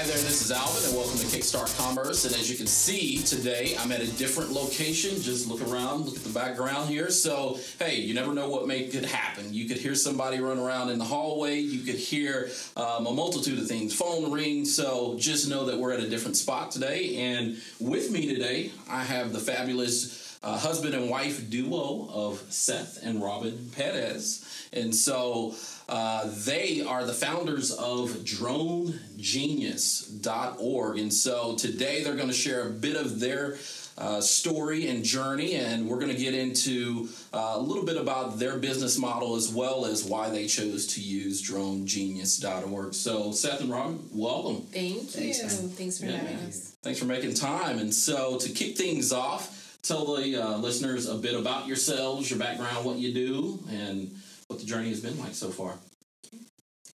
Hi there, this is Alvin, and welcome to Kickstart Commerce. And as you can see today, I'm at a different location. Just look around, look at the background here. So, hey, you never know what may could happen. You could hear somebody run around in the hallway. You could hear um, a multitude of things, phone ring. So, just know that we're at a different spot today. And with me today, I have the fabulous uh, husband and wife duo of Seth and Robin Perez. And so uh, they are the founders of dronegenius.org. And so today they're going to share a bit of their uh, story and journey, and we're going to get into uh, a little bit about their business model as well as why they chose to use dronegenius.org. So, Seth and Robin, welcome. Thank you. Thanks. Thanks for Yeah. having us. Thanks for making time. And so, to kick things off, tell the uh, listeners a bit about yourselves, your background, what you do, and what the journey has been like so far.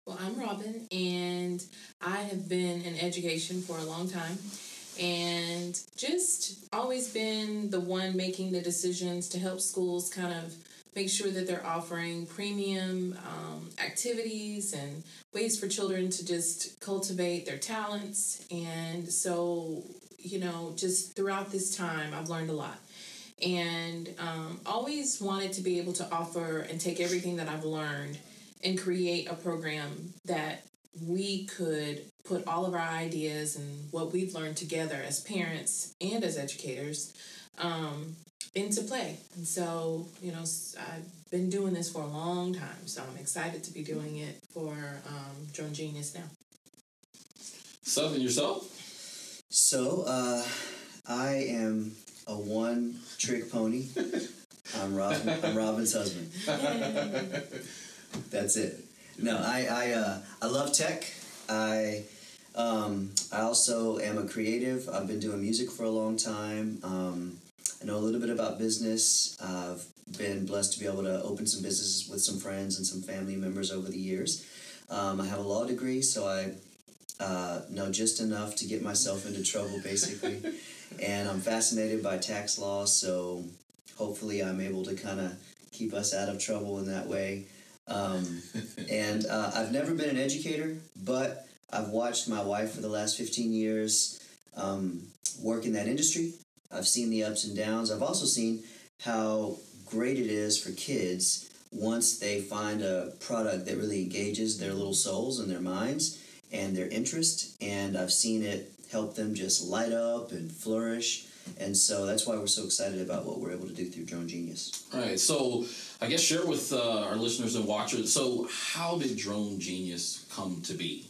Well, I'm Robin, and I have been in education for a long time and just always been the one making the decisions to help schools kind of make sure that they're offering premium um, activities and ways for children to just cultivate their talents. And so, you know, just throughout this time, I've learned a lot. And um, always wanted to be able to offer and take everything that I've learned and create a program that we could put all of our ideas and what we've learned together as parents and as educators um, into play. And so, you know, I've been doing this for a long time, so I'm excited to be doing it for um, Drone Genius now. And yourself? So, uh, I am a one trick pony. I'm Robin. I'm Robin's husband. That's it. No, I I uh, I love tech. I um, I also am a creative. I've been doing music for a long time. Um, I know a little bit about business. I've been blessed to be able to open some businesses with some friends and some family members over the years. Um, I have a law degree, so I uh, know just enough to get myself into trouble, basically. and I'm fascinated by tax law, so hopefully I'm able to kind of keep us out of trouble in that way. Um, and uh, I've never been an educator, but I've watched my wife for the last 15 years um, work in that industry. I've seen the ups and downs. I've also seen how great it is for kids once they find a product that really engages their little souls and their minds and their interest. And I've seen it help them just light up and flourish. And so that's why we're so excited about what we're able to do through Drone Genius. All right. So, I guess share with uh, our listeners and watchers. So, how did Drone Genius come to be?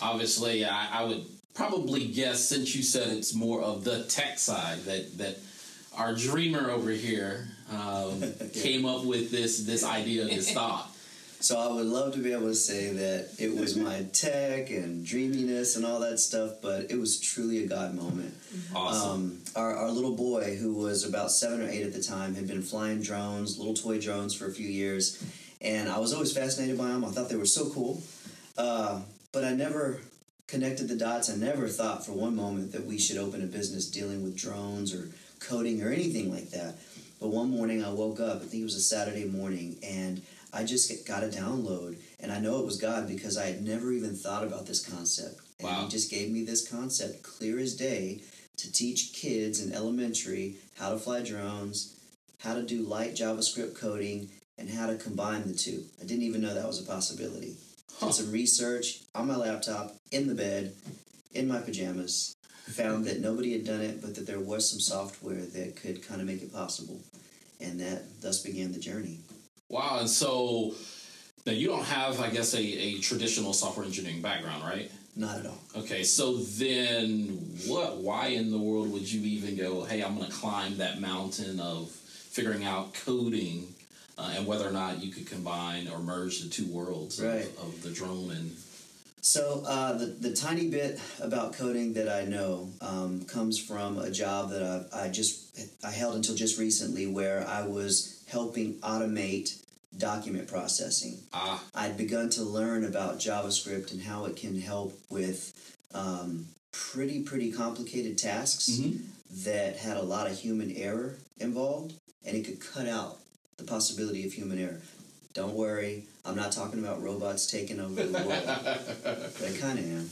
Obviously, I, I would probably guess since you said it's more of the tech side that that our dreamer over here um, came up with this this idea, this thought. So I would love to be able to say that it was my tech and dreaminess and all that stuff, but it was truly a God moment. Awesome. Um, our, our little boy, who was about seven or eight at the time, had been flying drones, little toy drones, for a few years, and I was always fascinated by them. I thought they were so cool, uh, but I never connected the dots. I never thought for one moment that we should open a business dealing with drones or coding or anything like that. But one morning I woke up, I think it was a Saturday morning, and I just got a download. And I know it was God because I had never even thought about this concept. And Wow. He just gave me this concept clear as day to teach kids in elementary how to fly drones, how to do light JavaScript coding, and how to combine the two. I didn't even know that was a possibility. Did some research on my laptop, in the bed, in my pajamas. Found that nobody had done it, but that there was some software that could kind of make it possible. And that thus began the journey. Wow. And so now you don't have, I guess, a, a traditional software engineering background, right? Not at all. Okay, so then what? Why in the world would you even go, hey, I'm going to climb that mountain of figuring out coding uh, and whether or not you could combine or merge the two worlds of, of the drone and. So uh, the the tiny bit about coding that I know um, comes from a job that I, I just I held until just recently, where I was helping automate document processing. Ah, I'd begun to learn about JavaScript and how it can help with um, pretty pretty complicated tasks Mhm. that had a lot of human error involved, and it could cut out the possibility of human error. Don't worry, I'm not talking about robots taking over the world, but I kind of am.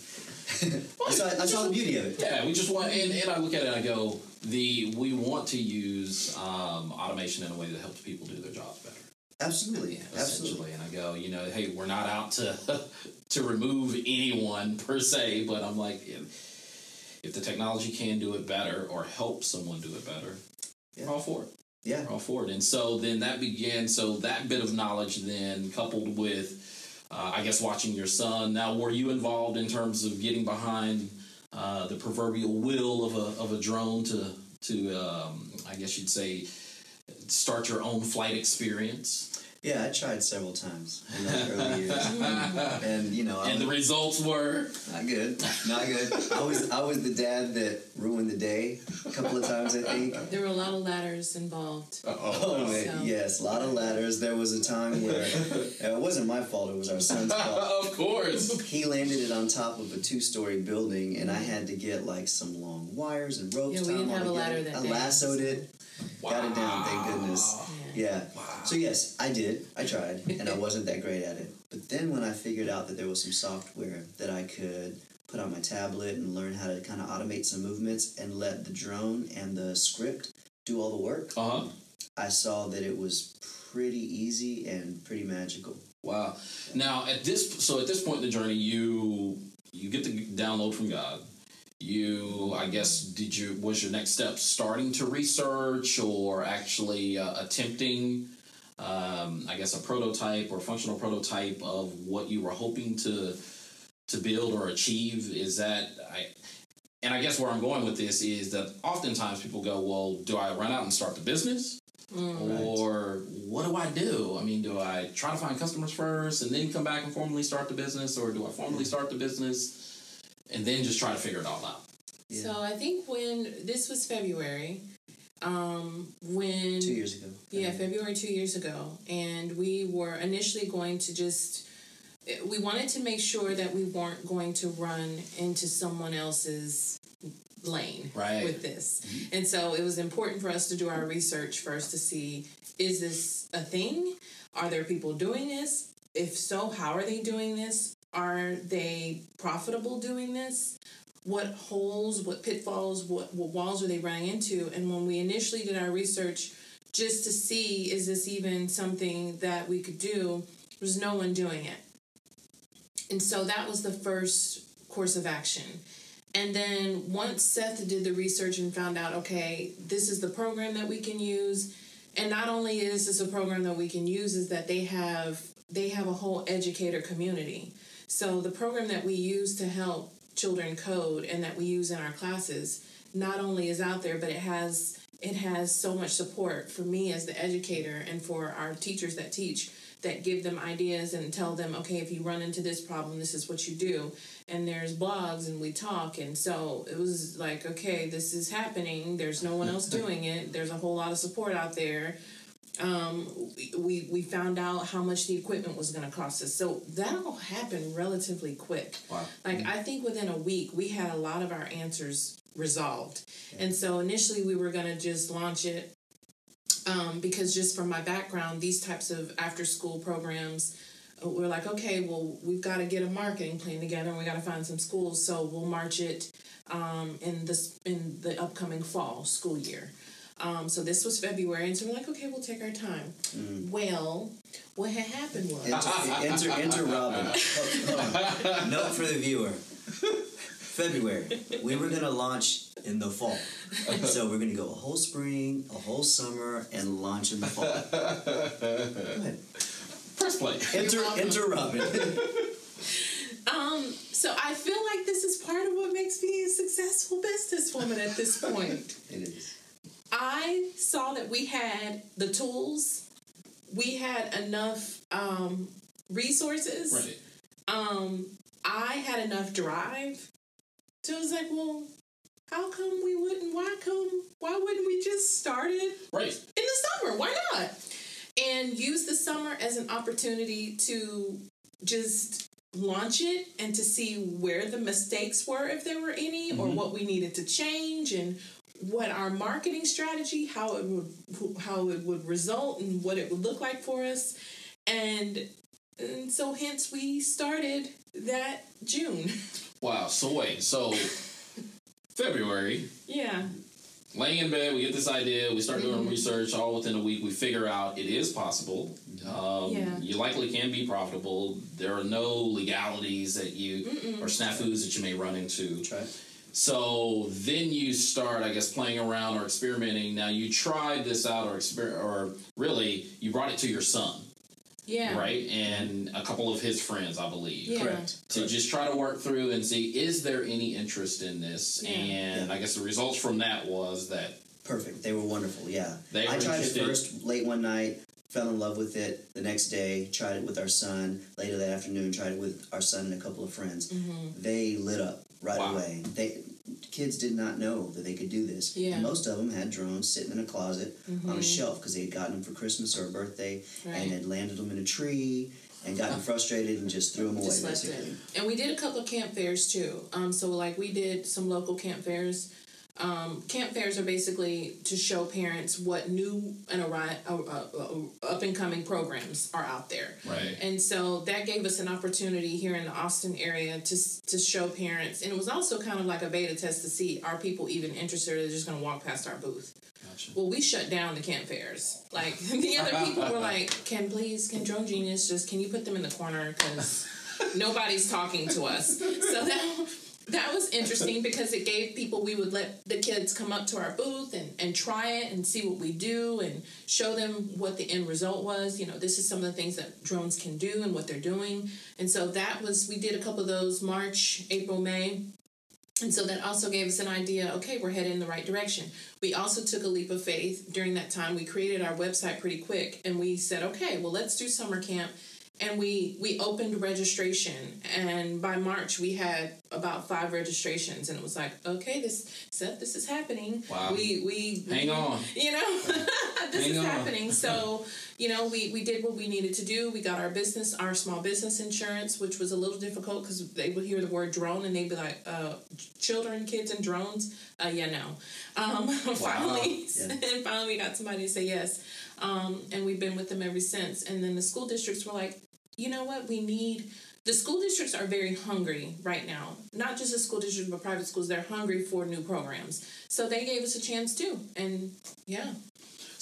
I, saw, I saw the beauty of it. Yeah, we just want, and, and I look at it and I go, the we want to use um, automation in a way that helps people do their jobs better. Absolutely, absolutely. And I go, you know, hey, we're not out to to remove anyone per se, but I'm like, if, if the technology can do it better or help someone do it better, Yeah. we're all for it. Yeah, We're all for it. And so then that began. So that bit of knowledge then coupled with, uh, I guess, watching your son. Now, were you involved in terms of getting behind uh, the proverbial wheel of a of a drone to to um, I guess you'd say start your own flight experience? Yeah. I tried several times in the early years, and you know, I And the results were not good, not good. I was I was the dad that ruined the day a couple of times. I think. There were a lot of ladders involved. Oh man, So- yes, a lot of ladders. There was a time where it wasn't my fault; it was our son's fault. of course. He landed it on top of a two-story building, and I had to get like some long wires and ropes. Yeah, we tied didn't have a together. ladder that I lassoed so- it, got it down. Thank goodness. Yeah. Wow. So yes, I did. I tried, and I wasn't that great at it. But then when I figured out that there was some software that I could put on my tablet and learn how to kind of automate some movements and let the drone and the script do all the work, Uh huh. I saw that it was pretty easy and pretty magical. Wow. Now at this so at this point in the journey you you get the download from God. You I guess did you was your next step starting to research or actually uh, attempting um, I guess a prototype or functional prototype of what you were hoping to to build or achieve is that I and I guess where I'm going with this is that oftentimes people go, well, do I run out and start the business? Right. Or what do I do? I mean, do I try to find customers first and then come back and formally start the business, or do I formally start the business and then just try to figure it all out? Yeah. So I think when this was February, um, when Two years ago. Yeah, February two years ago. And we were initially going to just, we wanted to make sure that we weren't going to run into someone else's lane Right. with this. And so it was important for us to do our research first to see is this a thing? Are there people doing this? If so, how are they doing this? Are they profitable doing this? What holes, what pitfalls, what, what walls are they running into? And when we initially did our research, just to see is this even something that we could do, there was no one doing it. And so that was the first course of action. And then once Seth did the research and found out, okay, this is the program that we can use, and not only is this a program that we can use, is that they have they have a whole educator community. So the program that we use to help children code and that we use in our classes not only is out there, but it has it has so much support for me as the educator and for our teachers that teach that give them ideas and tell them, okay, if you run into this problem, this is what you do. And there's blogs and we talk. And so it was like, okay, this is happening. There's no one else doing it. There's a whole lot of support out there. Um, we, we found out how much the equipment was going to cost us. So that all happened relatively quick. Wow. Like, I think within a week, we had a lot of our answers resolved. And so initially, we were going to just launch it um, because just from my background, these types of after school programs, uh, we're like, okay, well, we've got to get a marketing plan together, and we got to find some schools, so we'll march it um, in this in the upcoming fall school year. Um, so this was February, and so we're like, okay, we'll take our time. Well, what had happened was Enter, enter, enter Robin. Oh. Note for the viewer. February. We were gonna launch in the fall, so we're gonna go a whole spring, a whole summer, and launch in the fall. Go ahead. Press play. Enter, enter Robin. Um, so I feel like this is part of what makes me a successful businesswoman at this point. it is. I saw that we had the tools, we had enough um, resources. Right. Um, I had enough drive. So it was like, well, how come we wouldn't? Why come? Why wouldn't we just start it Right. in the summer? Why not? And use the summer as an opportunity to just launch it and to see where the mistakes were, if there were any, or what we needed to change, and what our marketing strategy, how it would how it would result, and what it would look like for us. and, and so hence we started that June. Wow. So wait. So February, Yeah. laying in bed, we get this idea. We start doing Mm-hmm. research. All within a week, we figure out it is possible. Um, Yeah. You likely can be profitable. There are no legalities that you or snafus that you may run into. That's right. So then you start, I guess, playing around or experimenting. Now you tried this out, or exper- or really, you brought it to your son, Yeah. right, and a couple of his friends, I believe. Yeah. Correct. To just try to work through and see is there any interest in this, Yeah. and Yeah. I guess the results from that was that Perfect. They were wonderful. Yeah. They I were tried it first late one night, fell in love with it. The next day, tried it with our son. Later that afternoon, tried it with our son and a couple of friends. Mm-hmm. They lit up right Wow. away. They kids did not know that they could do this. Yeah. And most of them had drones sitting in a closet on a shelf because they had gotten them for Christmas or a birthday Mm-hmm. Right. and had landed them in a tree and gotten frustrated and just threw them away Just left basically. it. And we did a couple of camp fairs too. Um, so like we did some local camp fairs. Um, camp fairs are basically to show parents what new and uh, uh, uh, up and coming programs are out there. Right. And so that gave us an opportunity here in the Austin area to to show parents, and it was also kind of like a beta test to see are people even interested, or they're just going to walk past our booth. Gotcha. Well, we shut down the camp fairs. Like the other people were like, "Can please, can Drone Genius just can you put them in the corner because nobody's talking to us." So that that was interesting because it gave people we would let the kids come up to our booth and, and try it and see what we do and show them what the end result was you know this is some of the things that drones can do and what they're doing and so that was we did a couple of those march april may and so that also gave us an idea okay, we're headed in the right direction. We also took a leap of faith during that time. We created our website pretty quick and we said, okay, well, let's do summer camp. And we, we opened registration. And by March, we had about five registrations. And it was like, okay, this Seth, this is happening. Wow. We, we Hang on. you know this Hang is on. happening so you know we, we did what we needed to do we got our business our small business insurance which was a little difficult because they would hear the word drone and they'd be like uh, children kids and drones uh, yeah no um, finally Yeah. and finally we got somebody to say yes um, and we've been with them ever since and then the school districts were like you know what we need the school districts are very hungry right now not just the school districts but private schools they're hungry for new programs so they gave us a chance too and yeah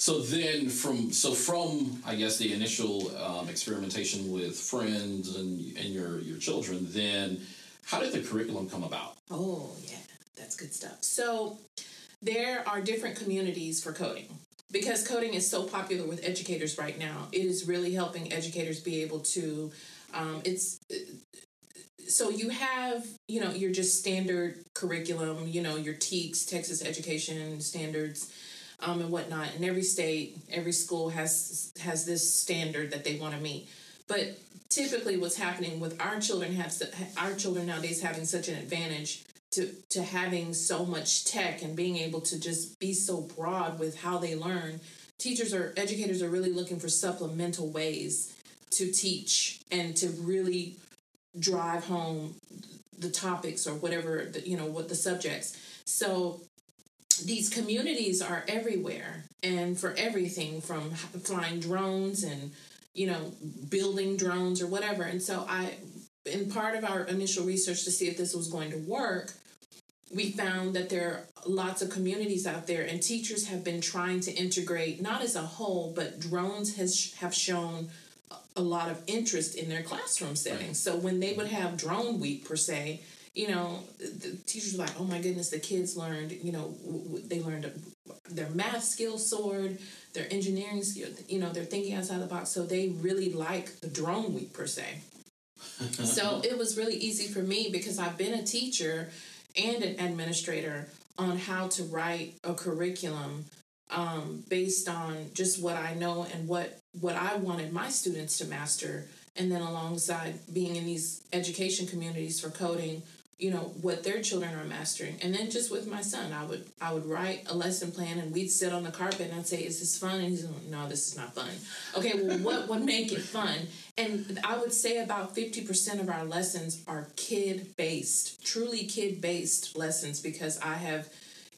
So then, from so from I guess the initial um, experimentation with friends and and your your children, then how did the curriculum come about? Oh, yeah, that's good stuff. So, there are different communities for coding. Because coding is so popular with educators right now, it is really helping educators be able to. Um, it's so you have you know your just standard curriculum, you know your TEKS, Texas Education Standards, um, and whatnot. And every state, every school has has this standard that they want to meet. But typically, what's happening with our children have our children nowadays having such an advantage to to having so much tech and being able to just be so broad with how they learn. Teachers or educators are really looking for supplemental ways to teach and to really drive home the topics or whatever the, you know what the subjects. So these communities are everywhere and for everything from flying drones and you know building drones or whatever and so i in part of our initial research to see if this was going to work we found that there are lots of communities out there and teachers have been trying to integrate not as a whole but drones has have shown a lot of interest in their classroom settings. So when they would have drone week per se you know the teachers were like oh my goodness the kids learned you know they learned their math skills soared their engineering skill you know they're thinking outside the box. So they really like the drone week per se. So it was really easy for me because I've been a teacher and an administrator on how to write a curriculum um, based on just what I know and what what I wanted my students to master, and then alongside being in these education communities for coding, you know what their children are mastering, and then just with my son, I would I would write a lesson plan, and we'd sit on the carpet, and I'd say, "Is this fun?" And he's like, "No, this is not fun." Okay, well, what would make it fun? And I would say about fifty percent of our lessons are kid based, truly kid based lessons, because I have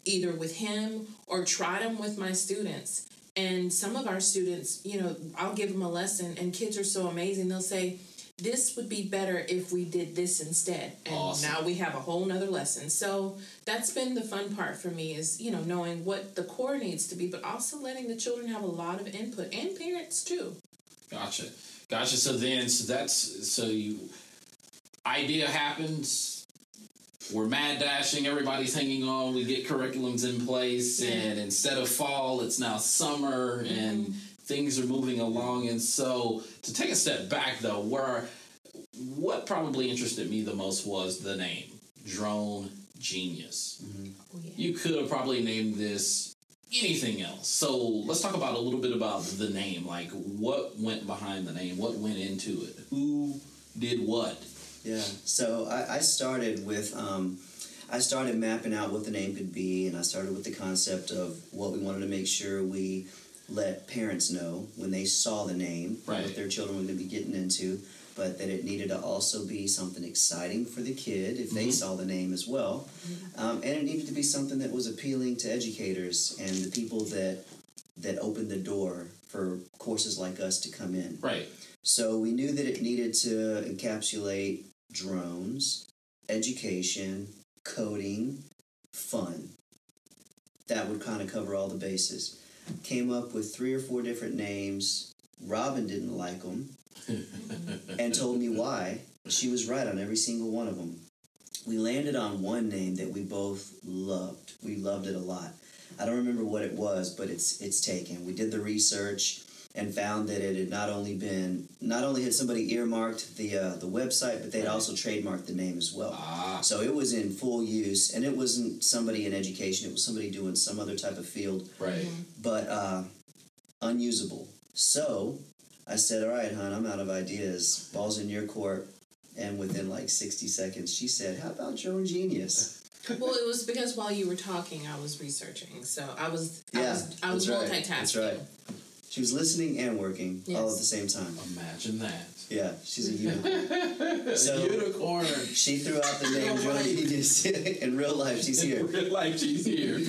either with him or tried them with my students And some of our students, you know, I'll give them a lesson, and kids are so amazing. They'll say, this would be better if we did this instead and Awesome. now we have a whole nother lesson so that's been the fun part for me is you know knowing what the core needs to be but also letting the children have a lot of input and parents too Gotcha. Gotcha. So then, so that's so you idea happens. We're mad dashing. Everybody's hanging on. We get curriculums in place, and instead of fall, it's now summer, mm-hmm. and things are moving along. And so, to take a step back, though, where what probably interested me the most was the name Drone Genius. Mm-hmm. oh, yeah. You could have probably named this anything else. So let's talk about a little bit about the name. Like what went behind the name? What went into it? Who did what? Yeah. So I, I started with um, I started mapping out what the name could be, and I started with the concept of what we wanted to make sure we let parents know when they saw the name Right. what their children were going to be getting into, but that it needed to also be something exciting for the kid if they Mhm. saw the name as well, um, and it needed to be something that was appealing to educators and the people that that opened the door for courses like us to come in. Right. So we knew that it needed to encapsulate drones, education, coding, fun. That would kind of cover all the bases. Came up with three or four different names. Robin didn't like them and told me why. She was right on every single one of them. We landed on one name that we both loved. We loved it a lot. I don't remember what it was, but it's it's taken. We did the research and found that it had not only been not only had somebody earmarked the uh, the website, but they'd Right. also trademarked the name as well. Ah. So it was in full use, and it wasn't somebody in education. It was somebody doing some other type of field Right. but uh, unusable. So I said, "All right, hon, I'm out of ideas. Ball's in your court." And within like 60 seconds, she said, "How about Drone Genius?" well it was because while you were talking i was researching so i was i Yeah, was i was that's right, multitasking that's right. She was listening and working all at the same time. Imagine that. Yeah, she's a unicorn. So- Unicorn. she threw out the name No Drone. Genius. in real life, she's here. In real life, she's here.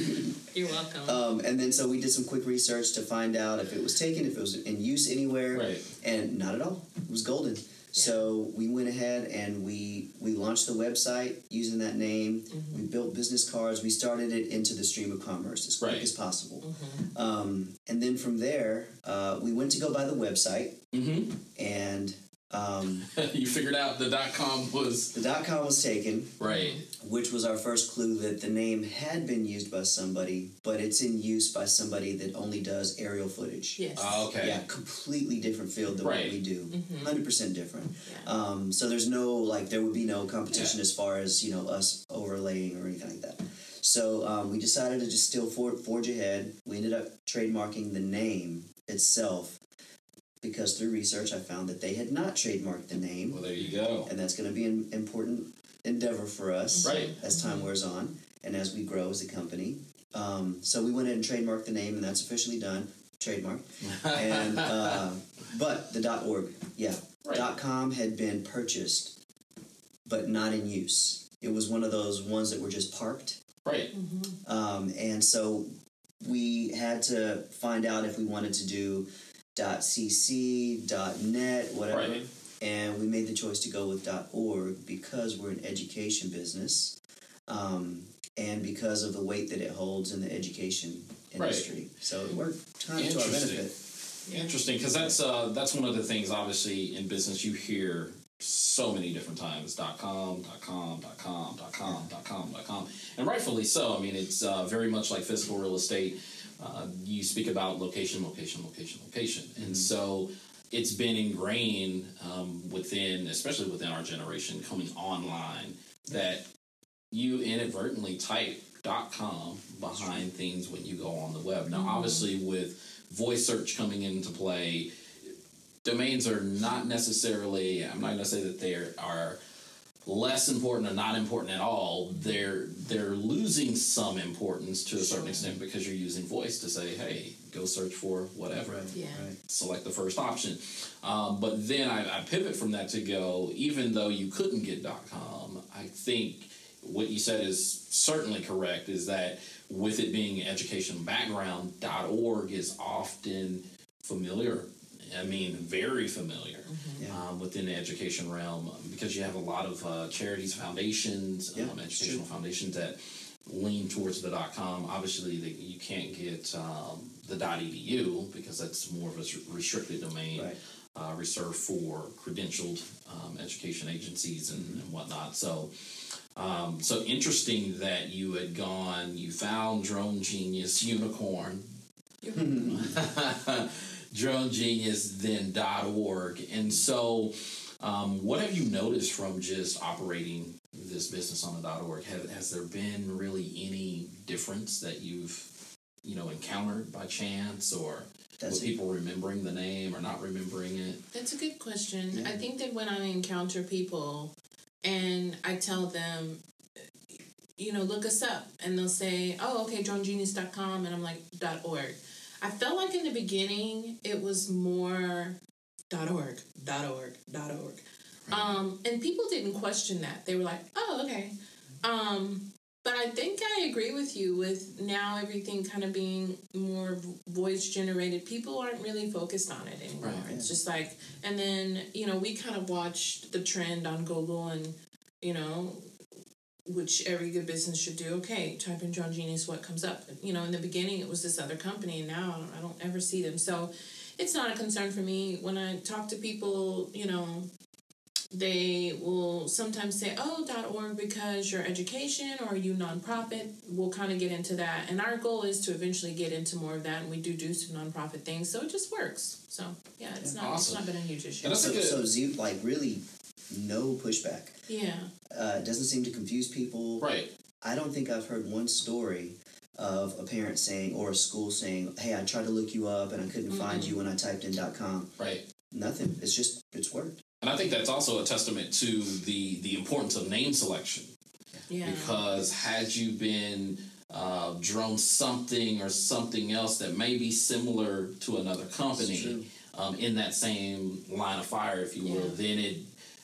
You're welcome Um, and then so we did some quick research to find out if it was taken, if it was in use anywhere, Right. and not at all. It was golden. So we went ahead and we we launched the website using that name. Mm-hmm. We built business cards. We started it into the stream of commerce as quick Right. as possible. Mm-hmm. Um, and then from there, uh, we went to go by the website, hmm and um, you figured out the dot com was the dot com was taken, right. which was our first clue that the name had been used by somebody, but it's in use by somebody that only does aerial footage. yes Ah, okay. Yeah, completely different field than Right. what we do. Mhm. 100% different. Yeah. Um, so there's no, like, there would be no competition as far as, you know, us overlaying or anything like that. So um, we decided to just still for- forge ahead. We ended up trademarking the name itself because through research I found that they had not trademarked the name. Well, there you go. And that's going to be an important endeavor for us Right. as time wears on and as we grow as a company. Um, so we went ahead and trademarked the name, and that's officially done. Trademark. And uh, but the .org, yeah, Right. .com had been purchased, but not in use. It was one of those ones that were just parked, Right. um, and so we had to find out if we wanted to do .cc, dot .net, whatever. Right. And we made the choice to go with dot .org because we're an education business, um, and because of the weight that it holds in the education industry. Right. So it worked of to our benefit. Interesting, because that's uh, that's one of the things. Obviously, in business, you hear so many different times dot com dot com dot com dot com dot com dot com and rightfully so i mean it's uh, very much like physical real estate uh, you speak about location location location location. And so it's been ingrained um, within especially within our generation coming online that you inadvertently type com behind things when you go on the web. Now obviously with voice search coming into play domains are not necessarily i'm not going to say that they are less important or not important at all they're they're losing some importance to a certain extent because you're using voice to say hey go search for whatever Yeah. Right. select the first option um, but then I, I pivot from that to go even though you couldn't get com i think what you said is certainly correct. Is that with it being education background, .org is often familiar. I mean, very familiar Mm-hmm. Yeah. um, within the education realm because you have a lot of uh, charities, foundations, Yeah, um, educational true. foundations that lean towards the .com. Obviously, the, you can't get um, the .edu because that's more of a restricted domain Right. uh, reserved for credentialed um, education agencies and, Mm-hmm. and whatnot. So. Um, so interesting that you had gone, you found Drone Genius Unicorn, Drone Genius, then .org. And so, um, what have you noticed from just operating this business on the .org? Have, has there been really any difference that you've, you know, encountered by chance, or That's with people remembering the name or not remembering it? That's a good question. Yeah. I think that when I encounter people and I tell them, you know, look us up, and they'll say, oh, okay, dronegenius.com, and I'm like, .org. I felt like in the beginning it was more dot .org, dot .org, dot .org. Um, and people didn't question that. They were like, oh, okay. Um, but I think I agree with you with now everything kind of being more voice generated. People aren't really focused on it anymore. Right. It's just like, and then, you know, we kind of watched the trend on Google and, you know, which every good business should do. Okay, type in Drone Genius, what comes up? You know, in the beginning it was this other company, and now I don't, I don't ever see them. So it's not a concern for me. When I talk to people, you know, they will sometimes say, oh, dot .org because your education or you nonprofit. We'll kind of get into that. And our goal is to eventually get into more of that, and we do do some nonprofit things. So it just works. So, yeah, it's not, Awesome. it's not been a huge issue. And that's So, good- so Z, like really, no pushback. Yeah. Uh, it doesn't seem to confuse people. Right. I don't think I've heard one story of a parent saying or a school saying, "Hey, I tried to look you up and I couldn't find you when I typed in .com." Right. Nothing. It's just it's worked. And I think that's also a testament to the the importance of name selection. Yeah. because had you been uh, drone something or something else that may be similar to another company um, in that same line of fire, if you will, Yeah. then it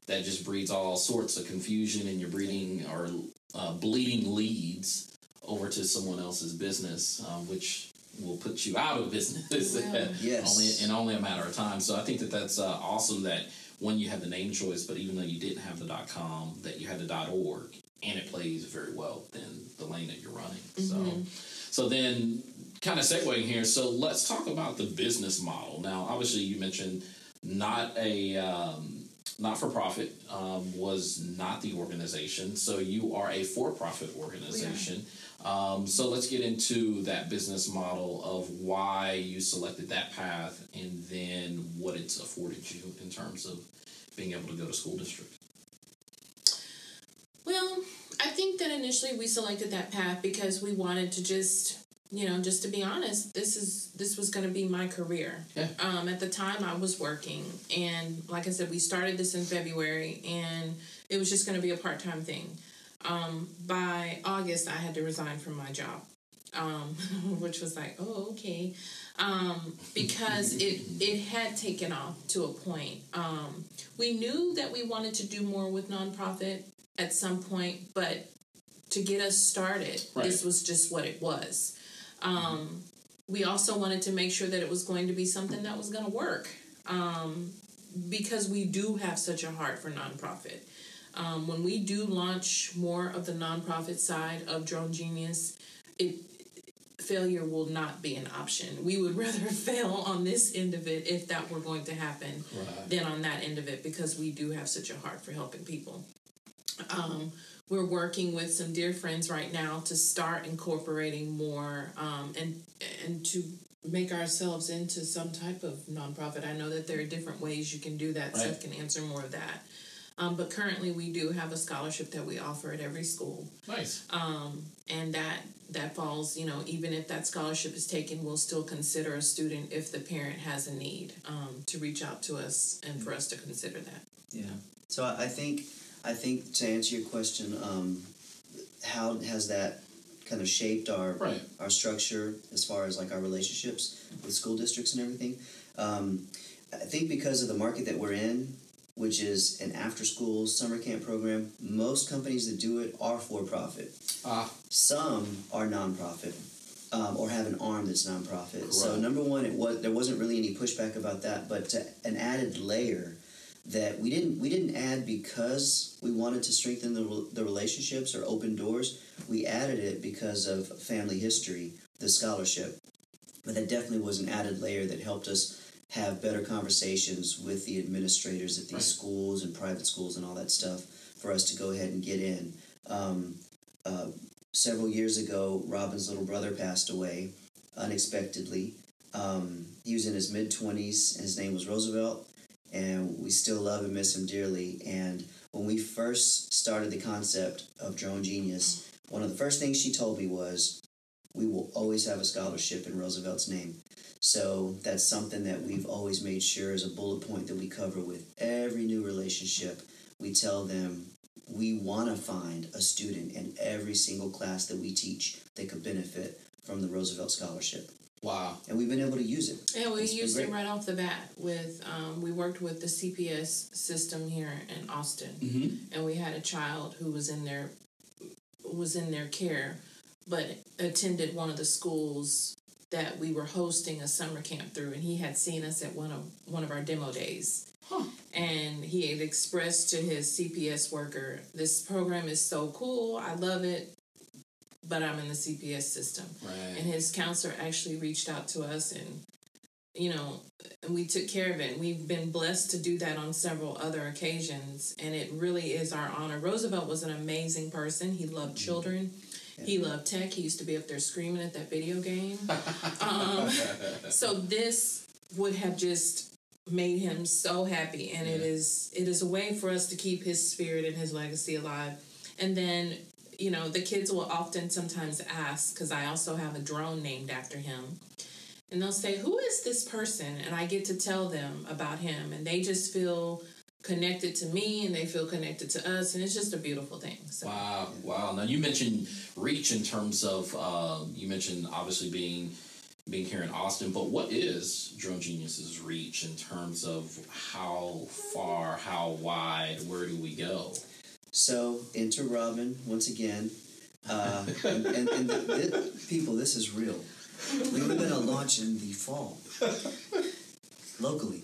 that just breeds all sorts of confusion, and you're breeding or uh, bleeding leads over to someone else's business, um, which will put you out of business Yeah. Yes. only in only a matter of time. So I think that that's uh, awesome that when you have the name choice, but even though you didn't have the .com, that you had the .org, and it plays very well in the lane that you're running. So, so then kind of segueing here. So let's talk about the business model. Now, obviously, you mentioned not a um, not for profit um, was not the organization. So you are a for profit organization. Um, so let's get into that business model of why you selected that path and then what it's afforded you in terms of being able to go to school district. Well, I think that initially we selected that path because we wanted to just, you know, just to be honest, this is this was going to be my career. Yeah. Um, at the time, I was working, and like I said, we started this in February, and it was just going to be a part time thing. Um, by August, I had to resign from my job, um, which was like, oh, okay, um, because it it had taken off to a point. Um, we knew that we wanted to do more with nonprofit at some point, but to get us started, Right. this was just what it was. Um, we also wanted to make sure that it was going to be something that was going to work um, because we do have such a heart for nonprofit. Um, when we do launch more of the nonprofit side of Drone Genius, it failure will not be an option. We would rather fail on this end of it if that were going to happen Right. than on that end of it because we do have such a heart for helping people. Um, we're working with some dear friends right now to start incorporating more um, and and to make ourselves into some type of nonprofit. I know that there are different ways you can do that. Right. Seth can answer more of that. Um, but currently, we do have a scholarship that we offer at every school Nice. um, and that that falls you know even if that scholarship is taken we'll still consider a student if the parent has a need um, to reach out to us and for us to consider that Yeah. So I I think I think to answer your question, um, how has that kind of shaped our Right. our structure as far as like our relationships with school districts and everything? Um, I think because of the market that we're in, which is an after school summer camp program. Most companies that do it are for profit. Ah, Some are nonprofit um, or have an arm that's nonprofit. So number one, it was there wasn't really any pushback about that, but to, an added layer that we didn't we didn't add because we wanted to strengthen the, the relationships or open doors. We added it because of family history, the scholarship. But that definitely was an added layer that helped us have better conversations with the administrators at these Right. schools and private schools and all that stuff for us to go ahead and get in. Um, uh, several years ago, Robin's little brother passed away unexpectedly. Um, he was in his mid 20s, and his name was Roosevelt, and we still love and miss him dearly. And when we first started the concept of Drone Genius, one of the first things she told me was, We will always have a scholarship in Roosevelt's name. So that's something that we've always made sure is a bullet point that we cover with every new relationship. We tell them we want to find a student in every single class that we teach that could benefit from the Roosevelt Scholarship. Wow. And we've been able to use it. Yeah, we It's used it right off the bat with um, we worked with the CPS system here in Austin, Mm-hmm. and we had a child who was in their was in their care, but attended one of the schools that we were hosting a summer camp through, and he had seen us at one of one of our demo days. Huh. And he had expressed to his CPS worker, "This program is so cool. I love it, but I'm in the CPS system." and his counselor actually reached out to us and you know and we took care of it. We've been blessed to do that on several other occasions. And it really is our honor. Roosevelt was an amazing person. He loved children. He loved tech. He used to be up there screaming at that video game. Um, so this would have just made him so happy. And it Yeah. is it is a way for us to keep his spirit and his legacy alive. And then you know the kids will often sometimes ask because i also have a drone named after him and they'll say who is this person and i get to tell them about him and they just feel connected to me and they feel connected to us and it's just a beautiful thing so Wow, wow. Now you mentioned reach in terms of um, you mentioned obviously being being here in Austin, but what is Drone Genius's reach in terms of how far, how wide, where do we go? So, enter Robin once again. Uh, and and, and the, the, people, this is real. We were going to launch in the fall locally.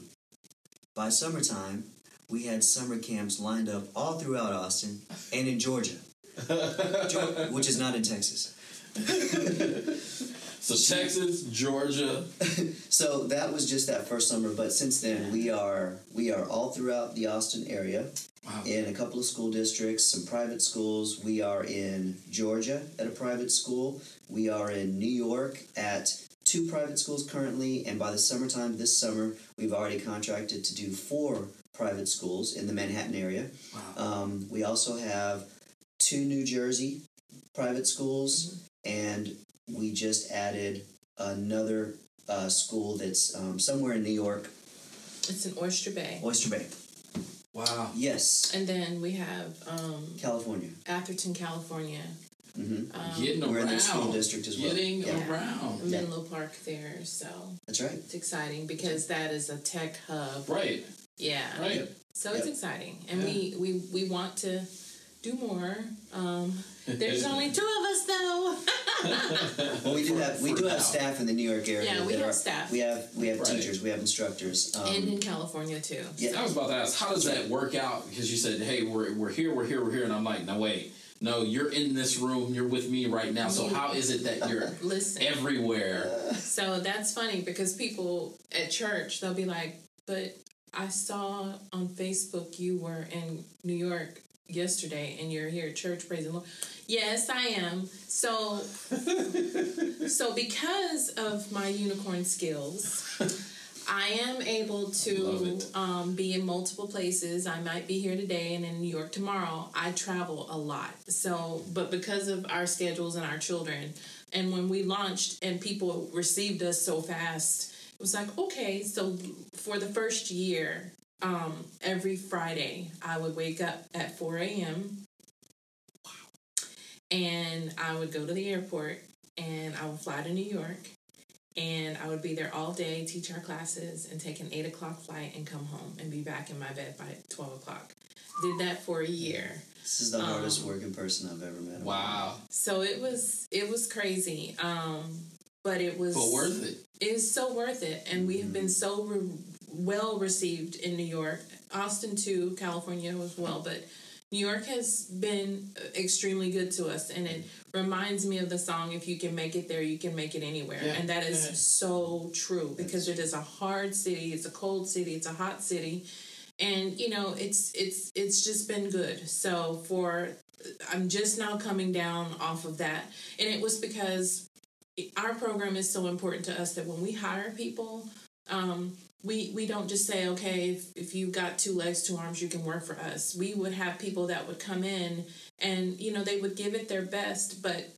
By summertime, we had summer camps lined up all throughout Austin and in Georgia, Geor- which is not in Texas. So Texas, Georgia, So that was just that first summer, but since then we are we are all throughout the Austin area. Wow. in a couple of school districts, some private schools. We are in Georgia at a private school. We are in New York at two private schools currently, and by the summertime this summer, we've already contracted to do four private schools in the Manhattan area. Wow. Um, we also have two New Jersey private schools, and we just added another uh, school that's um, somewhere in New York, it's in oyster bay Oyster Bay. wow. Yes, and then we have um, California. atherton california Mm-hmm. um, Getting We're in around. the school district as well. Getting Yeah. around. menlo park there so That's right. it's exciting because that is a tech hub Right, yeah right. So it's exciting, and Yeah. we, we we want to do more. Um, there's only two of us though. Well, we do have we for do have staff in the New York area. Yeah, we have are- staff. We have we have Right. teachers. We have instructors. Um, and in California too. yeah. I was about to ask, how does that work out? Because you said, "Hey, we're we're here, we're here, we're here," and I'm like, "No, wait, no, you're in this room, you're with me right now. So how is it that you're Listen, everywhere?" so that's funny because people at church they'll be like, "But I saw on Facebook you were in New York yesterday, and you're here at church praising the Lord." Yes, I am. So, so because of my unicorn skills. I am able to um, be in multiple places. I might be here today and in New York tomorrow. I travel a lot. So, but because of our schedules and our children, and when we launched and people received us so fast, it was like, okay, so for the first year, um, every Friday, I would wake up at 4 a.m. And I would go to the airport and I would fly to New York and I would be there all day, teach our classes, and take an eight o'clock flight and come home and be back in my bed by twelve o'clock. Did that for a year. This is the hardest working person I've ever met. Wow. So it was it was crazy, um, but it was But worth it. It is so worth it, and we have been so re- well received in New York, Austin too, California as well, but. New York has been extremely good to us, and it reminds me of the song "If you can make it there, you can make it anywhere," Yeah. and that is Yeah. so true because it is a hard city, it's a cold city, it's a hot city, and you know it's it's it's just been good. So for I'm just now coming down off of that, and it was because our program is so important to us that when we hire people, um, we we don't just say, okay, if, if you've got two legs, two arms, you can work for us. We would have people that would come in and you know they would give it their best, but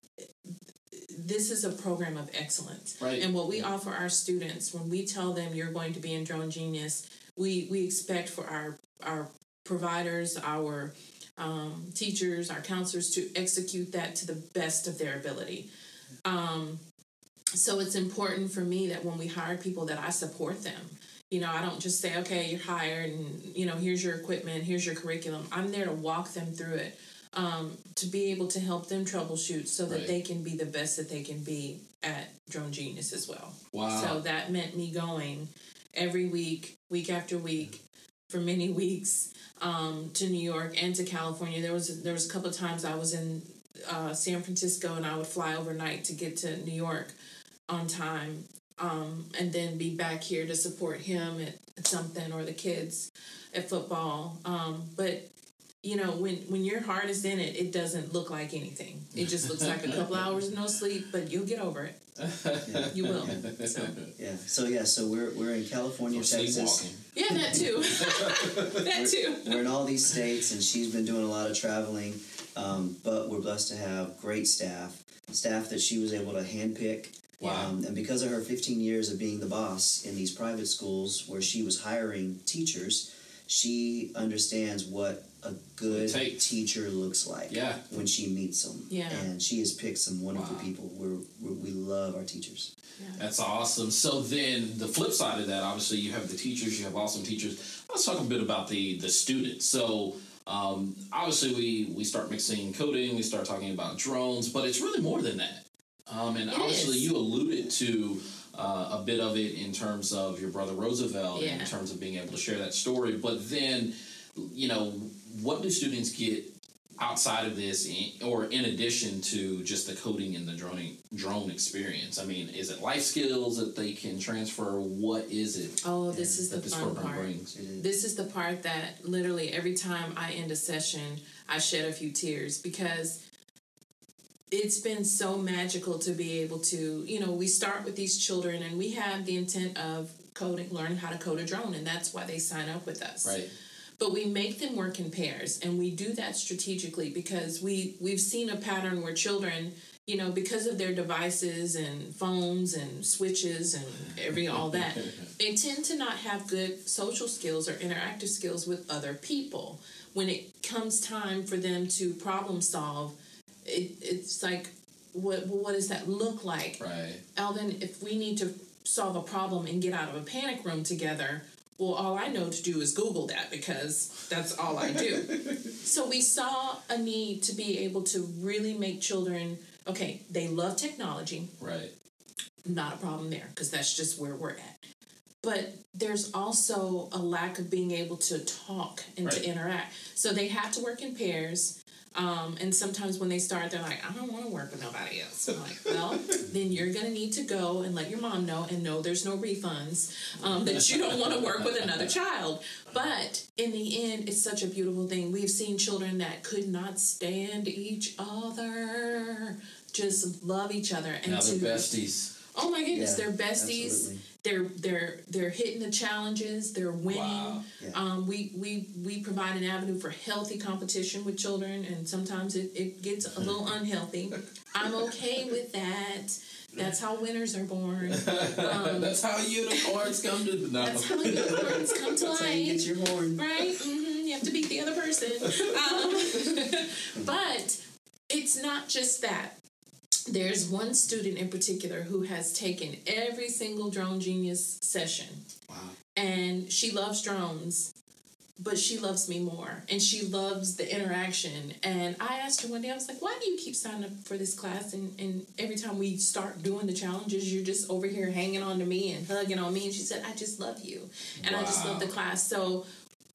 this is a program of excellence. Right. And what we offer our students when we tell them you're going to be in Drone Genius, we we expect for our our providers, our um, teachers, our counselors to execute that to the best of their ability. Um, so it's important for me that when we hire people that I support them. You know, I don't just say, okay, you're hired and, you know, here's your equipment, here's your curriculum. I'm there to walk them through it, um, to be able to help them troubleshoot so that Right. they can be the best that they can be at Drone Genius as well. Wow. So that meant me going every week, week after week, for many weeks um, to New York and to California. There was there was a couple of times I was in uh, San Francisco and I would fly overnight to get to New York on time, um, and then be back here to support him at, at something or the kids at football. Um, but you know, when when your heart is in it, it doesn't look like anything. It just looks like a couple hours of no sleep, but you'll get over it. You will. So. Yeah. So yeah. So we're we're in California, Or Texas. Yeah, that too. that too. We're in all these states, and she's been doing a lot of traveling. Um, but we're blessed to have great staff, staff that she was able to handpick. Wow. Um, and because of her 15 years of being the boss in these private schools where she was hiring teachers, she understands what a good takes. teacher looks like Yeah. when she meets them. Yeah. And she has picked some wonderful Wow. people. We're, we're, we love our teachers. That's awesome. So then the flip side of that, obviously you have the teachers, you have awesome teachers. Let's talk a bit about the the students. So um, obviously we we start mixing coding, we start talking about drones, but it's really more than that. Um, and It obviously is. you alluded to uh, a bit of it in terms of your brother Roosevelt, Yeah. in terms of being able to share that story. But then, you know, what do students get outside of this, in, or in addition to just the coding and the drone drone experience? I mean, is it life skills that they can transfer? What is it Oh, this is the this fun program part. brings? This is the part that literally every time I end a session, I shed a few tears because it's been so magical to be able to, you know, we start with these children and we have the intent of coding, learning how to code a drone, and that's why they sign up with us. Right. But we make them work in pairs, and we do that strategically because we we've seen a pattern where children, you know, because of their devices and phones and switches and every all that, they tend to not have good social skills or interactive skills with other people. When it comes time for them to problem solve, it, it's like, what what does that look like? Right. Alvin, if we need to solve a problem and get out of a panic room together, well, all I know to do is Google that because that's all I do. so we saw a need to be able to really make children okay, they love technology, Right. not a problem there because that's just where we're at. But there's also a lack of being able to talk and Right. to interact. So they have to work in pairs. Um, and sometimes when they start, they're like, I don't want to work with nobody else. I'm like, well, then you're going to need to go and let your mom know and know there's no refunds, um, that you don't want to work with another child. But in the end, it's such a beautiful thing. We've seen children that could not stand each other, just love each other. And Now they're besties. Oh my goodness, Yeah, they're besties. absolutely. They're they're they're hitting the challenges. They're winning. Wow. Yeah. Um, we, we we provide an avenue for healthy competition with children, and sometimes it, it gets a little unhealthy. I'm okay with that. That's how winners are born. Um, That's how unicorns come to the no. that's how unicorns come to That's how you life get your horn. right? hmm You have to beat the other person. Um, but it's not just that. There's one student in particular who has taken every single drone genius session. Wow. and she loves drones but she loves me more and she loves the interaction. And i asked her one day i was like why do you keep signing up for this class? And, and every time we start doing the challenges you're just over here hanging on to me and hugging on me. And she said i just love you and i just love the class. So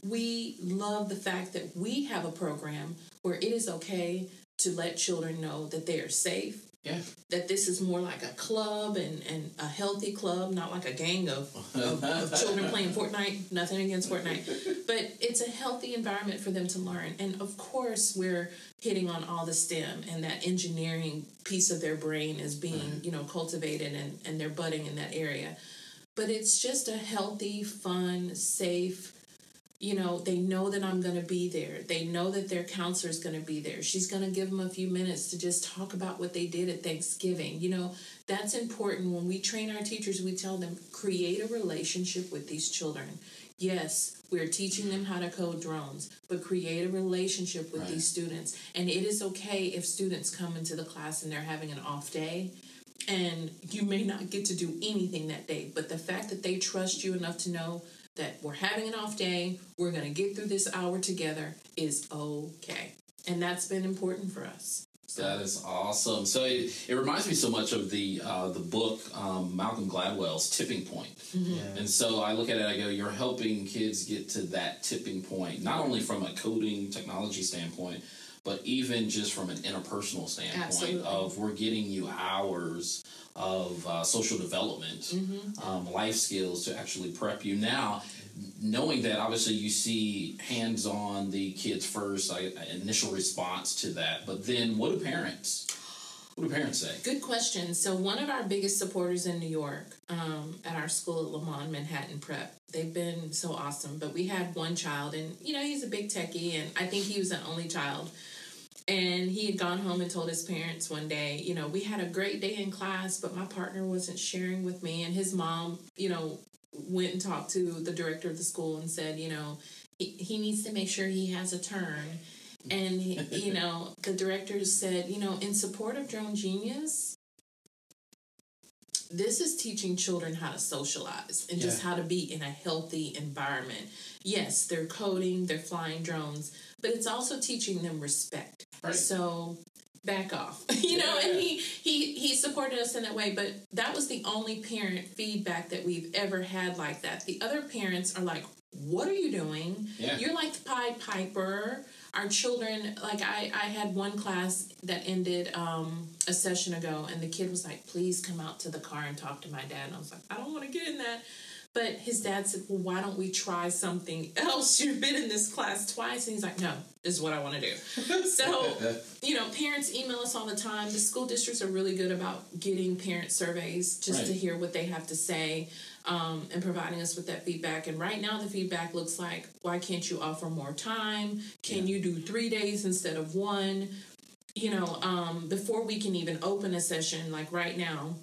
we love the fact that we have a program where it is okay to let children know that they are safe Yeah. that this is more like a club and, and a healthy club, not like a gang of, of, of children playing Fortnite. Nothing against Fortnite. But it's a healthy environment for them to learn. And of course, we're hitting on all the STEM and that engineering piece of their brain is being, you know, cultivated and, and they're budding in that area. But it's just a healthy, fun, safe, you know, they know that I'm going to be there. They know that their counselor is going to be there. She's going to give them a few minutes to just talk about what they did at Thanksgiving. You know, that's important. When we train our teachers, we tell them create a relationship with these children. Yes, we're teaching them how to code drones, but create a relationship with Right. these students. And it is okay if students come into the class and they're having an off day and you may not get to do anything that day but the fact that they trust you enough to know that we're having an off day we're going to get through this hour together is okay and that's been important for us That is awesome. So it, it reminds me so much of the uh, the book um, Malcolm Gladwell's Tipping Point. Yeah. And so I look at it, I go, you're helping kids get to that tipping point, not only from a coding technology standpoint, but even just from an interpersonal standpoint Absolutely. of we're getting you hours of uh, social development, Mm-hmm. um, life skills to actually prep you. Now, knowing that obviously you see hands on the kids first, I, initial response to that, but then what do parents? What do parents say? good question so one of our biggest supporters in new york um, at our school at Léman manhattan prep they've been so awesome but we had one child and you know he's a big techie and i think he was an only child and he had gone home and told his parents one day, you know, we had a great day in class, but my partner wasn't sharing with me. And his mom, you know, went and talked to the director of the school and said, you know, he, he needs to make sure he has a turn. And, he, you know, the director said, you know, in support of Drone Genius, this is teaching children how to socialize and just Yeah. how to be in a healthy environment. Yes, they're coding, they're flying drones, but it's also teaching them respect. Right. So back off. you know, and he he he supported us in that way, but that was the only parent feedback that we've ever had like that. The other parents are like, "What are you doing? Yeah. You're like the Pied Piper." Our children, like I, I had one class that ended um, a session ago, and the kid was like, "Please come out to the car and talk to my dad." And I was like, "I don't want to get in that." But his dad said, Well, why don't we try something else? You've been in this class twice. And he's like, No, this is what I want to do. so, you know, parents email us all the time. The school districts are really good about getting parent surveys just Right. to hear what they have to say um, and providing us with that feedback. And right now, the feedback looks like, Why can't you offer more time? Can you do three days instead of one? You know, um, before we can even open a session, like right now,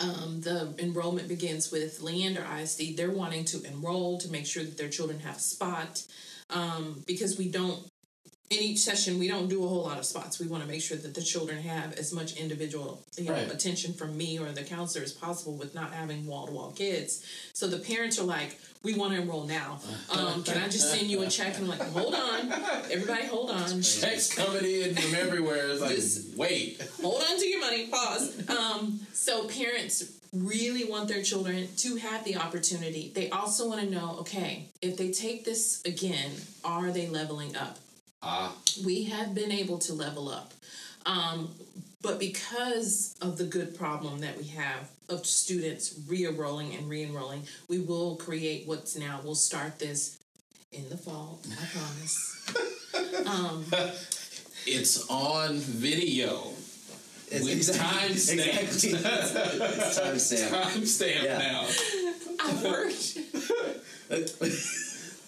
um, the enrollment begins with Leander ISD. They're wanting to enroll to make sure that their children have a spot um, because we don't. In each session, we don't do a whole lot of spots. We want to make sure that the children have as much individual, you know, Right. attention from me or the counselor as possible, with not having wall to wall kids. So the parents are like, "We want to enroll now. Um, can I just send you a check?" And I'm like, "Hold on, everybody, hold on." Checks coming in from everywhere. It's like, Just- wait. hold on to your money pause um, so parents really want their children to have the opportunity they also want to know okay if they take this again are they leveling up Ah, we have been able to level up um, but because of the good problem that we have of students re-enrolling and re-enrolling we will create what's now we'll start this in the fall i promise um, it's on video. It's With exactly, timestamp. exactly. it's timestamp. Timestamp Yeah. now. i worked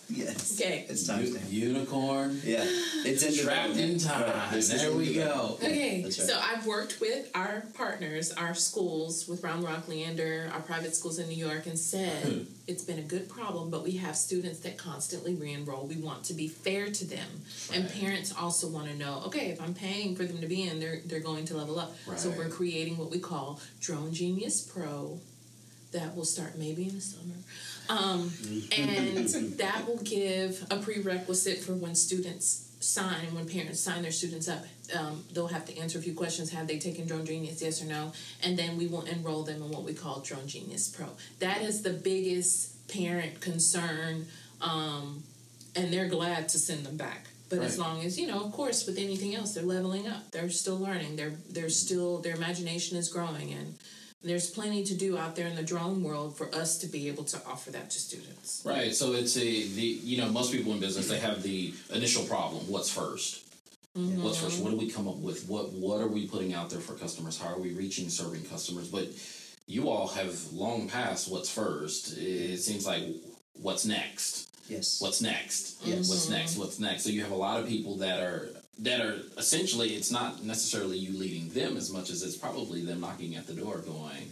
yes. Okay. It's time U- stamp. unicorn. Yeah, it's in Trapped in time. Right, there we go. Okay, right. so I've worked with our partners, our schools, with Round Rock Leander, our private schools in New York, and said hmm. it's been a good problem, but we have students that constantly re enroll. We want to be fair to them. And parents also want to know okay, if I'm paying for them to be in, they're, they're going to level up. So we're creating what we call Drone Genius Pro that will start maybe in the summer. Um, and that will give a prerequisite for when students sign and when parents sign their students up. Um, they'll have to answer a few questions. Have they taken Drone Genius? Yes or no? And then we will enroll them in what we call Drone Genius Pro. That is the biggest parent concern, um, and they're glad to send them back. But as long as you know, of course, with anything else, they're leveling up. They're still learning. They're they're still their imagination is growing, and there's plenty to do out there in the drone world for us to be able to offer that to students. Right. So it's a the you know most people in business they have the initial problem. What's 1st mm-hmm. What's first? What do we come up with? What what are we putting out there for customers? How are we reaching serving customers? But you all have long passed what's first. It seems like what's next. Yes. What's next? Yes. What's next? What's next? So you have a lot of people that are that are essentially it's not necessarily you leading them as much as it's probably them knocking at the door going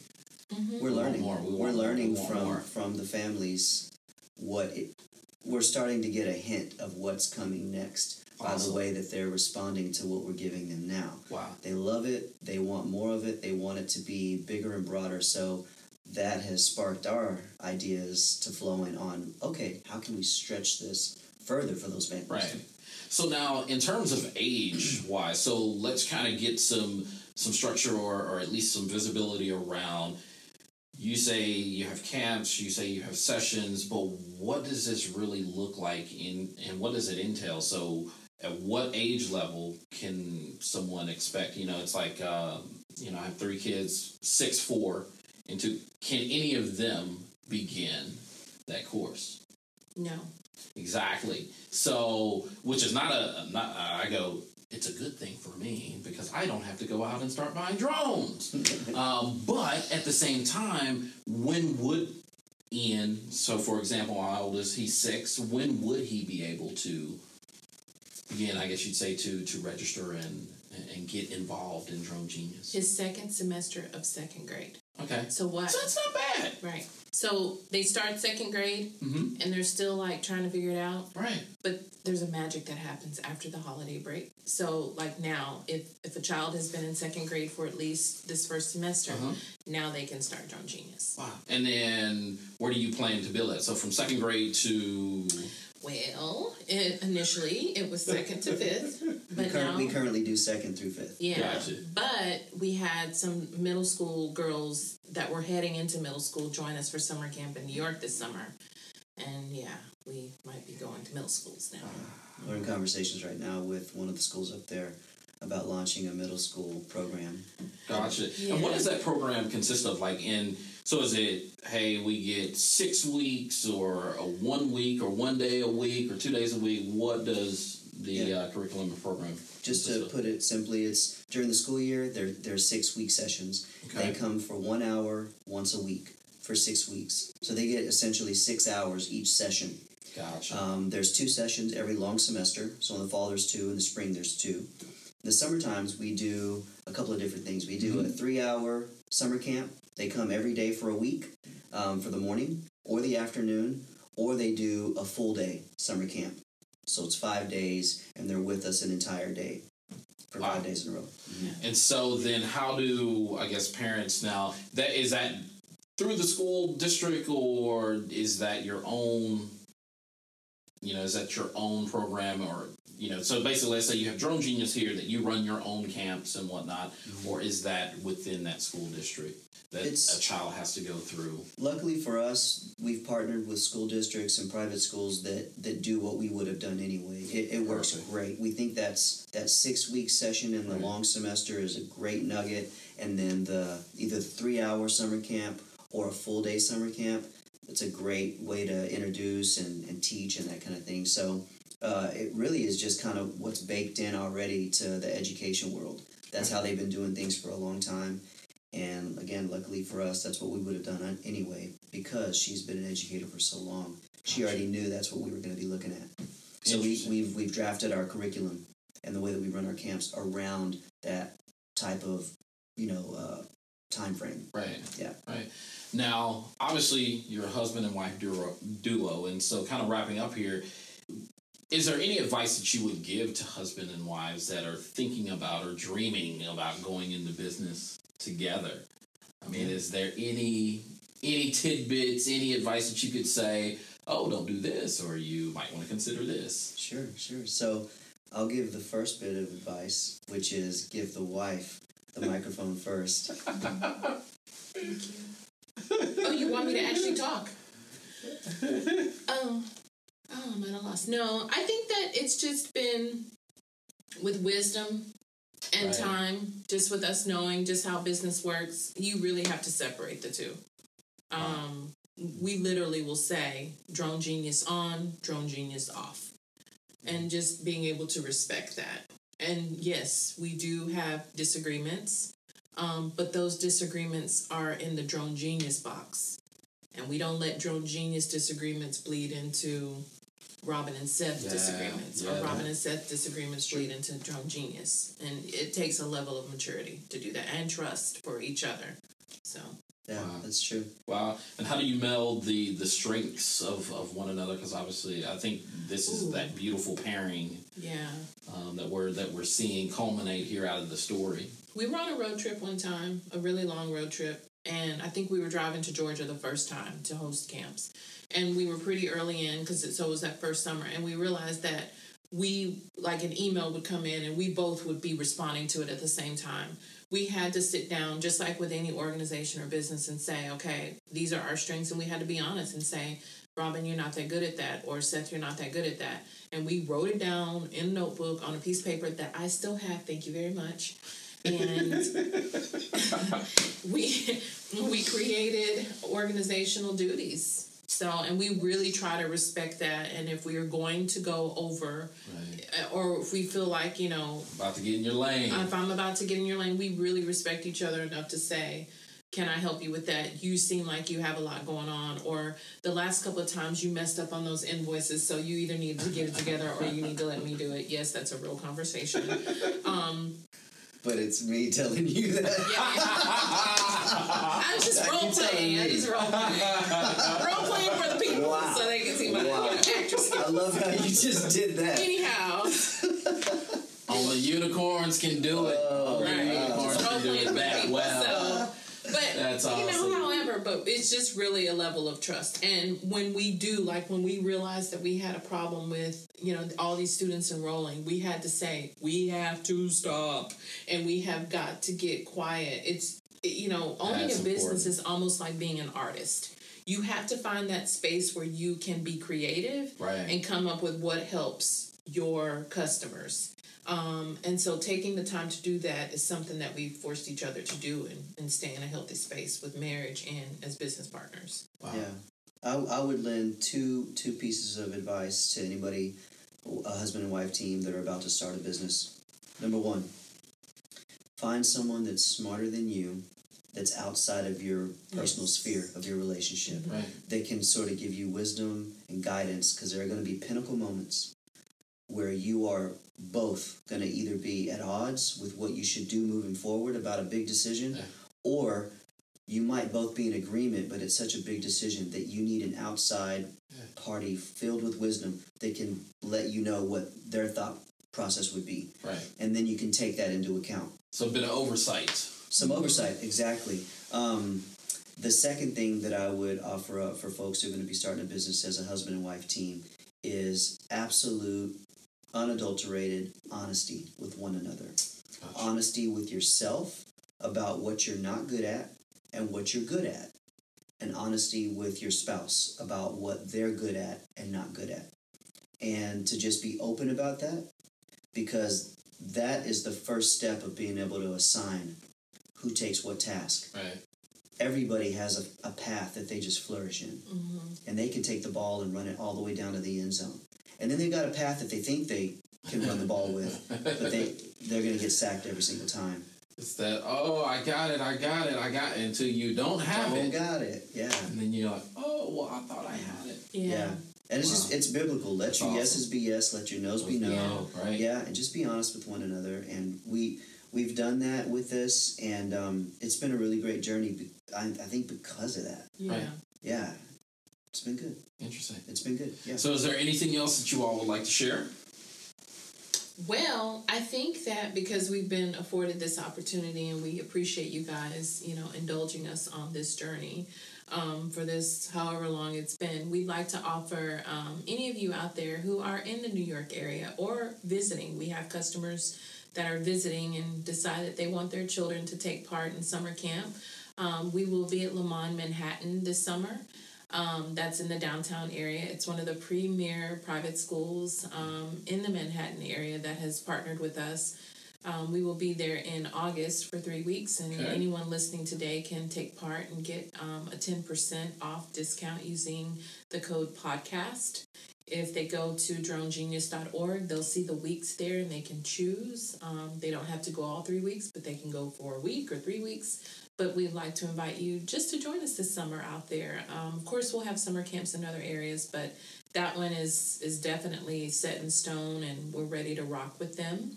mm-hmm. We're learning. more, we We're want more, learning we from more. from the families what it. We're starting to get a hint of what's coming next by the way that they're responding to what we're giving them now. wow. They love it. They want more of it. They want it to be bigger and broader. So that has sparked our ideas to flowing on. Okay, how can we stretch this further for those families? Right. So now, in terms of age wise, so let's kind of get some some structure or, or at least some visibility around. You say you have camps, you say you have sessions, but what does this really look like in and what does it entail? So, at what age level can someone expect? You know, it's like um, you know, I have three kids, six, four, and two. Can any of them begin that course? No. Exactly. So, which is not a not. I go. It's a good thing for me because I don't have to go out and start buying drones. um, but at the same time, when would Ian? So, for example, how old is he? Six. When would he be able to begin? I guess you'd say to to register and and get involved in Drone Genius. His second semester of second grade. Okay. So what? So it's not bad. Right. So they start second grade Mm-hmm. and they're still like trying to figure it out. Right. But there's a magic that happens after the holiday break. So like now, if if a child has been in second grade for at least this first semester, Uh-huh. now they can start Drone Genius. Wow. And then where do you plan to build that? So from second grade to Well, it, initially it was second to fifth, We, but cur- now we currently do second through fifth. Yeah, Gotcha. but we had some middle school girls that were heading into middle school join us for summer camp in New York this summer, and yeah, we might be going to middle schools now. We're in conversations right now with one of the schools up there about launching a middle school program. Gotcha. And what does that program consist of? Like in so is it hey we get six weeks or a one week or one day a week or two days a week? What does the Yeah. uh, curriculum and program? Just to put it simply, it's during the school year. There there's six week sessions. Okay. They come for one hour once a week for six weeks. So they get essentially six hours each session. Gotcha. Um, there's two sessions every long semester. So in the fall there's two, in the spring there's two. In the summer times we do a couple of different things. We do a three hour summer camp. They come every day for a week um, for the morning or the afternoon, or they do a full day summer camp. So it's five days, and they're with us an entire day for Wow. five days in a row. and so then how do I guess parents now that is that through the school district or is that your own you know, is that your own program or you know, so basically let's say you have Drone Genius here that you run your own camps and whatnot, mm-hmm. or is that within that school district that It's- a child has to go through? Luckily for us, we've partnered with school districts and private schools that, that do what we would have done anyway. It, it works Perfect. great. We think that's that six week session in the Right. long semester is a great nugget, and then the either the three hour summer camp or a full day summer camp. It's a great way to introduce and, and teach and that kind of thing. So uh, it really is just kind of what's baked in already to the education world. That's how they've been doing things for a long time. And again, luckily for us, that's what we would have done anyway because she's been an educator for so long. She already knew that's what we were going to be looking at. So we, we've, we've drafted our curriculum and the way that we run our camps around that type of you know uh, time frame. Right. Yeah. Right. Now, obviously, you're a husband and wife duo, duo, and so kind of wrapping up here. Is there any advice that you would give to husband and wives that are thinking about or dreaming about going into business together? I mean, is there any any tidbits, any advice that you could say? Oh, don't do this, or you might want to consider this. Sure, sure. So I'll give the first bit of advice, which is give the wife the microphone first. Thank you. Oh, you want me to actually talk? Oh, oh, I'm at a loss. No, I think that it's just been with wisdom and Right. time, just with us knowing just how business works. You really have to separate the two. Um, we literally will say drone genius on, drone genius off, and just being able to respect that. And yes, we do have disagreements. Um, but those disagreements are in the drone genius box. And we don't let drone genius disagreements bleed into Robin and Seth Yeah, disagreements. yeah. Or Robin and Seth disagreements bleed into drone genius. And it takes a level of maturity to do that and trust for each other. So Yeah, Wow. that's true. Wow. And how do you meld the the strengths of, of one another? Because obviously, I think this is Ooh. that beautiful pairing yeah. um, that we're that we're seeing culminate here out of the story. We were on a road trip one time, a really long road trip, and I think we were driving to Georgia the first time to host camps. And we were pretty early in because it, so it was that first summer, and we realized that we like an email would come in and we both would be responding to it at the same time. We had to sit down, just like with any organization or business, and say, okay, these are our strengths, and we had to be honest and say, Robin, you're not that good at that, or Seth, you're not that good at that. And we wrote it down in a notebook on a piece of paper that I still have. Thank you very much and we we created organizational duties so and we really try to respect that and if we are going to go over Right. uh, or if we feel like you know About to get in your lane. if i'm about to get in your lane we really respect each other enough to say can i help you with that you seem like you have a lot going on or the last couple of times you messed up on those invoices so you either need to get it together or you need to let me do it yes that's a real conversation um, But it's me telling you that. I'm just That role playing. I me. just role playing. role playing for the people Wow. so they can see my Wow. actress I love how you just did that. Anyhow, Only unicorns can do it. Oh, Only right. unicorns Just can do it that well. So, but That's you awesome. know, however, but it's just really a level of trust. And when we do, like when we realized that we had a problem with, you know, all these students enrolling, we had to say we have to stop, and we have got to get quiet. It's you know, owning That's a business important. is almost like being an artist. You have to find that space where you can be creative Right. and come up with what helps your customers. Um, and so taking the time to do that is something that we forced each other to do and, and stay in a healthy space with marriage and as business partners. Wow. Yeah, I, I would lend two two pieces of advice to anybody, a husband and wife team that are about to start a business. Number one, find someone that's smarter than you, that's outside of your personal Yes. sphere of your relationship. Right. They can sort of give you wisdom and guidance because there are going to be pinnacle moments where you are both going to either be at odds with what you should do moving forward about a big decision Yeah. or you might both be in agreement but it's such a big decision that you need an outside Yeah. party filled with wisdom that can let you know what their thought process would be Right. and then you can take that into account So a bit of oversight. some oversight, exactly. Um, the second thing that I would offer up for folks who are going to be starting a business as a husband and wife team is absolute, unadulterated honesty with one another. Gotcha. Honesty with yourself about what you're not good at and what you're good at. And honesty with your spouse about what they're good at and not good at. And to just be open about that because that is the first step of being able to assign who takes what task. Right. Everybody has a, a path that they just flourish in, Mm-hmm. and they can take the ball and run it all the way down to the end zone. And then they've got a path that they think they can run the ball with, but they they're going to get sacked every single time. It's that, oh, I got it, I got it, I got it, until you don't have oh, it. got it. Yeah, And then you're like, oh, well, I thought I had it. Yeah. Yeah. And it's just it's biblical. Let That's your awesome. yeses be yes, let your no's be Yeah. no. right? Yeah, and just be honest with one another. And we we've done that with this, and um, it's been a really great journey. be- I, I think because of that. Yeah. Right. Yeah, it's been good. Interesting. It's been good. Yeah. So, is there anything else that you all would like to share? Well, I think that because we've been afforded this opportunity and we appreciate you guys, you know, indulging us on this journey um, for this however long it's been, we'd like to offer um, any of you out there who are in the New York area or visiting. We have customers that are visiting and decide that they want their children to take part in summer camp. Um, we will be at Léman, Manhattan this summer. Um, that's in the downtown area. It's one of the premier private schools um, in the Manhattan area that has partnered with us. Um, we will be there in August for three weeks, and Okay. anyone listening today can take part and get um, a 10% off discount using the code podcast. If they go to dronegenius.org, they'll see the weeks there and they can choose. Um, they don't have to go all three weeks, but they can go for a week or three weeks but we'd like to invite you just to join us this summer out there. Um, of course, we'll have summer camps in other areas, but that one is is definitely set in stone, and we're ready to rock with them.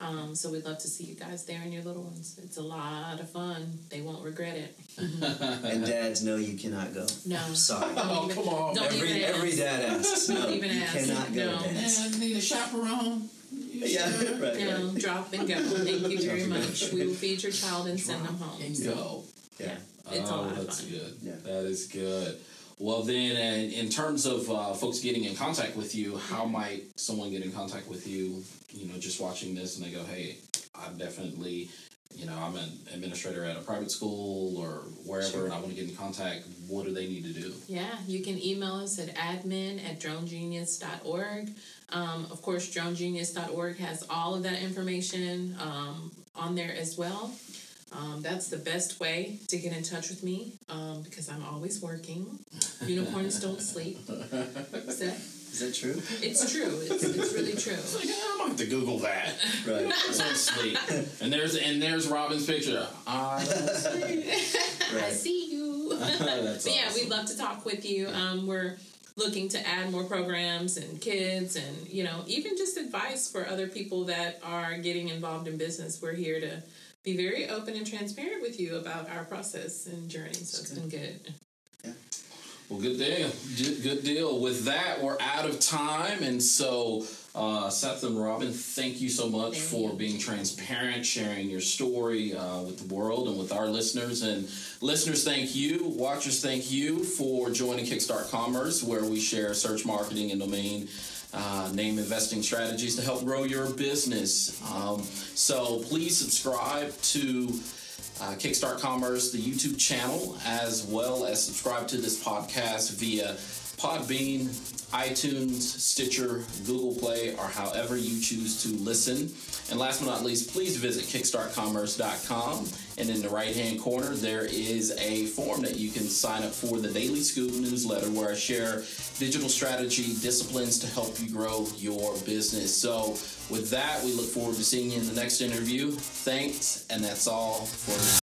Um, so we'd love to see you guys there and your little ones. It's a lot of fun. They won't regret it. and dads, no, you cannot go. No. I'm sorry. Oh, come on. Every every dad asks. No, Don't even you ask. cannot go, No. dads. I need a chaperone. Yeah, right. You know, drop and go. Thank you very Drop and go. much. We will feed your child and send them home. And So, go. Yeah. It's a oh, lot of that's fun. good. Yeah. That is good. Well, then, uh, in terms of uh, folks getting in contact with you, how might someone get in contact with you? You know, just watching this and they go, "Hey, I'm definitely, you know, I'm an administrator at a private school or wherever, Sure. and I want to get in contact." What do they need to do? Yeah, you can email us at admin at dronegenius.org. Um, of course, dronegenius.org has all of that information um, on there as well. Um, that's the best way to get in touch with me um, because I'm always working. Unicorns don't sleep. That- Is that true? It's true. It's, it's really true. Like, I'm gonna have to Google that. Right. Don't sleep. And there's and there's Robin's picture. I don't sleep. I see you. That's But yeah, awesome. we'd love to talk with you. Um, we're looking to add more programs and kids and, you know, even just advice for other people that are getting involved in business. We're here to be very open and transparent with you about our process and journey. So it's been good. Well, good deal. Good deal. With that, we're out of time, and so uh, Seth and Robin, thank you so much Thank for you. being transparent, sharing your story uh, with the world and with our listeners. And listeners, thank you. Watchers, thank you for joining Kickstart Commerce, where we share search marketing and domain. Uh, name investing strategies to help grow your business. Um, so please subscribe to uh, Kickstart Commerce, the YouTube channel, as well as subscribe to this podcast via Podbean, iTunes, Stitcher, Google Play, or however you choose to listen. And last but not least, please visit kickstartcommerce.com. And in the right hand corner, there is a form that you can sign up for the Daily Scoop newsletter where I share digital strategy disciplines to help you grow your business. So, with that, we look forward to seeing you in the next interview. Thanks, and that's all for